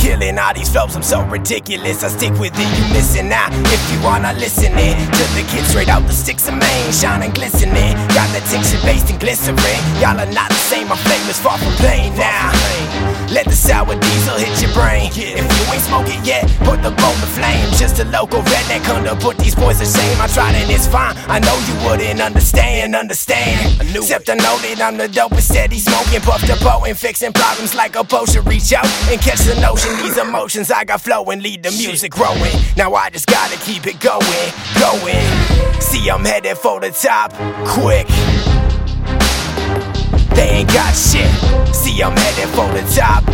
killing all these flows. I'm so ridiculous. I stick with it. You listen out if you wanna listen it to the kids straight out the sticks of Maine, shining, glistening. Got the tincture based in glycerin. Y'all are not the same. My flame is far from plain now. Let the sour diesel hit your brain. If you ain't smoking yet, put the bowl to flame. Just a local redneck hunter, put these boys to shame. I tried and it's fine. I know you wouldn't understand, understand. Except I know that I'm the dopest, steady smoking, puffed up, and fixing problems like a potion. Reach out and catch the notion. These emotions I got flowing, lead the music growing. Now I just gotta keep it going, going. See, I'm headed for the top, quick. They ain't got shit. See, I'm headed for the top,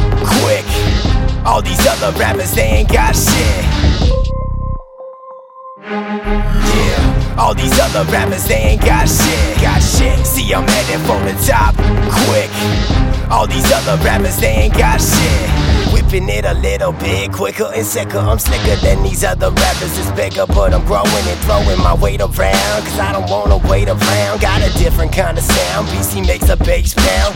quick. All these other rappers, they ain't got shit. Yeah, all these other rappers, they ain't got shit. Got shit. See, I'm headed for the top, quick. All these other rappers, they ain't got shit. Whipping it a little bit quicker and sicker. I'm slicker than these other rappers, it's bigger, but I'm growing and throwing my weight around. Cause I don't wanna wait around. Got a different kind of sound. BC makes a bass pound.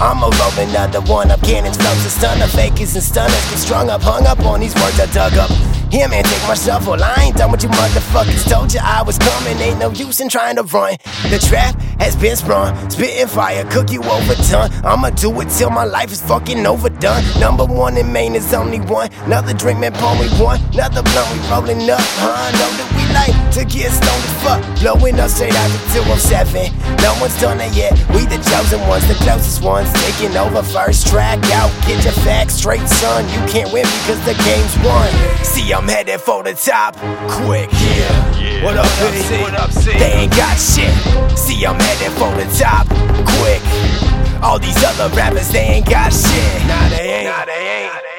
I'm a roll another one up cannons, flows, and stunner fakers and stunners get strung up, hung up on these words I dug up. Here, man, take my shuffle. I ain't done with you motherfuckers. Told you I was coming, ain't no use in trying to run. The trap has been sprung, spitting fire, cook you over ton. I'ma do it till my life is fucking overdone. Number one in Maine is only one. Another drink, man, pour me one. Another blunt, we rolling up, huh? Know that we to get stoned as fuck. Blowing up straight out to 207. No one's done it yet. We the chosen ones, the closest ones. Taking over first track out. Get your facts straight, son. You can't win because the game's won. See, I'm headed for the top, quick. Yeah. Yeah. What up, What up? What up, They ain't got shit. See, I'm headed for the top, quick. All these other rappers, they ain't got shit. Nah, they ain't. Nah, they ain't.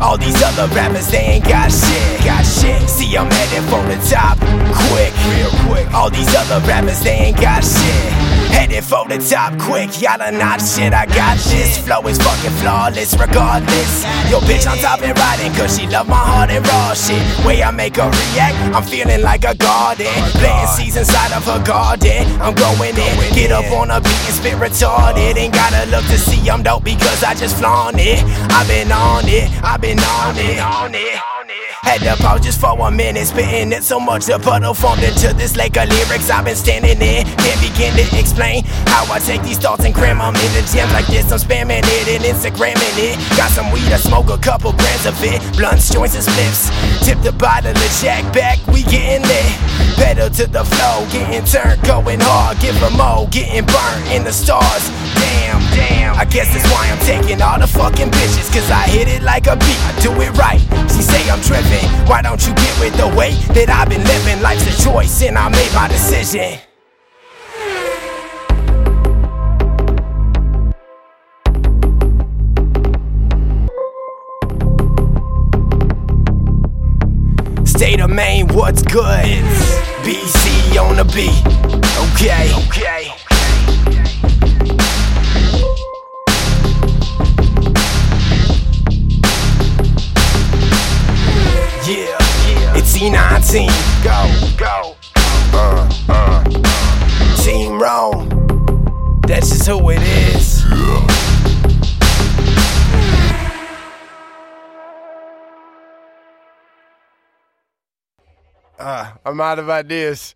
All these other rappers, they ain't got shit. Got shit. See, I'm headed for the top, quick. Real quick. All these other rappers, they ain't got shit. Headed for the top, quick. Y'all are not shit. I got this. Flow is fucking flawless, regardless. Yo, bitch, on top and riding, cause she love my heart and raw shit. Way I make her react, I'm feeling like a garden. Planting seeds inside of her garden. I'm going in. Get up on a beat and spit retarded. Ain't gotta look to see I'm dope because I just flaunt it. I've been on it, I've been on it, on it. Had to pause just for a minute, spitting it so much the puddle formed into this lake of lyrics I've been standing in. Can't begin to explain how I take these thoughts and cram them into jams like this. I'm spamming it and Instagramming it. Got some weed, I smoke a couple grams of it. Blunts, joints, and spliffs. Tip the bottle of Jack back, we getting lit. Pedal to the flow, getting turned, going hard. Give 'em more, getting burnt in the stars. Damn, damn. I guess that's why I'm taking all the fucking bitches. Cause I hit it like a beat, I do it right. I'm. Why don't you get with the way that I've been living? Life's a choice, and I made my decision. State of Maine, what's good? BC on the beat. Okay, okay. 2019. Go, go. Uh, uh. Team Rome. That's just who it is. Yeah. Uh, I'm out of ideas.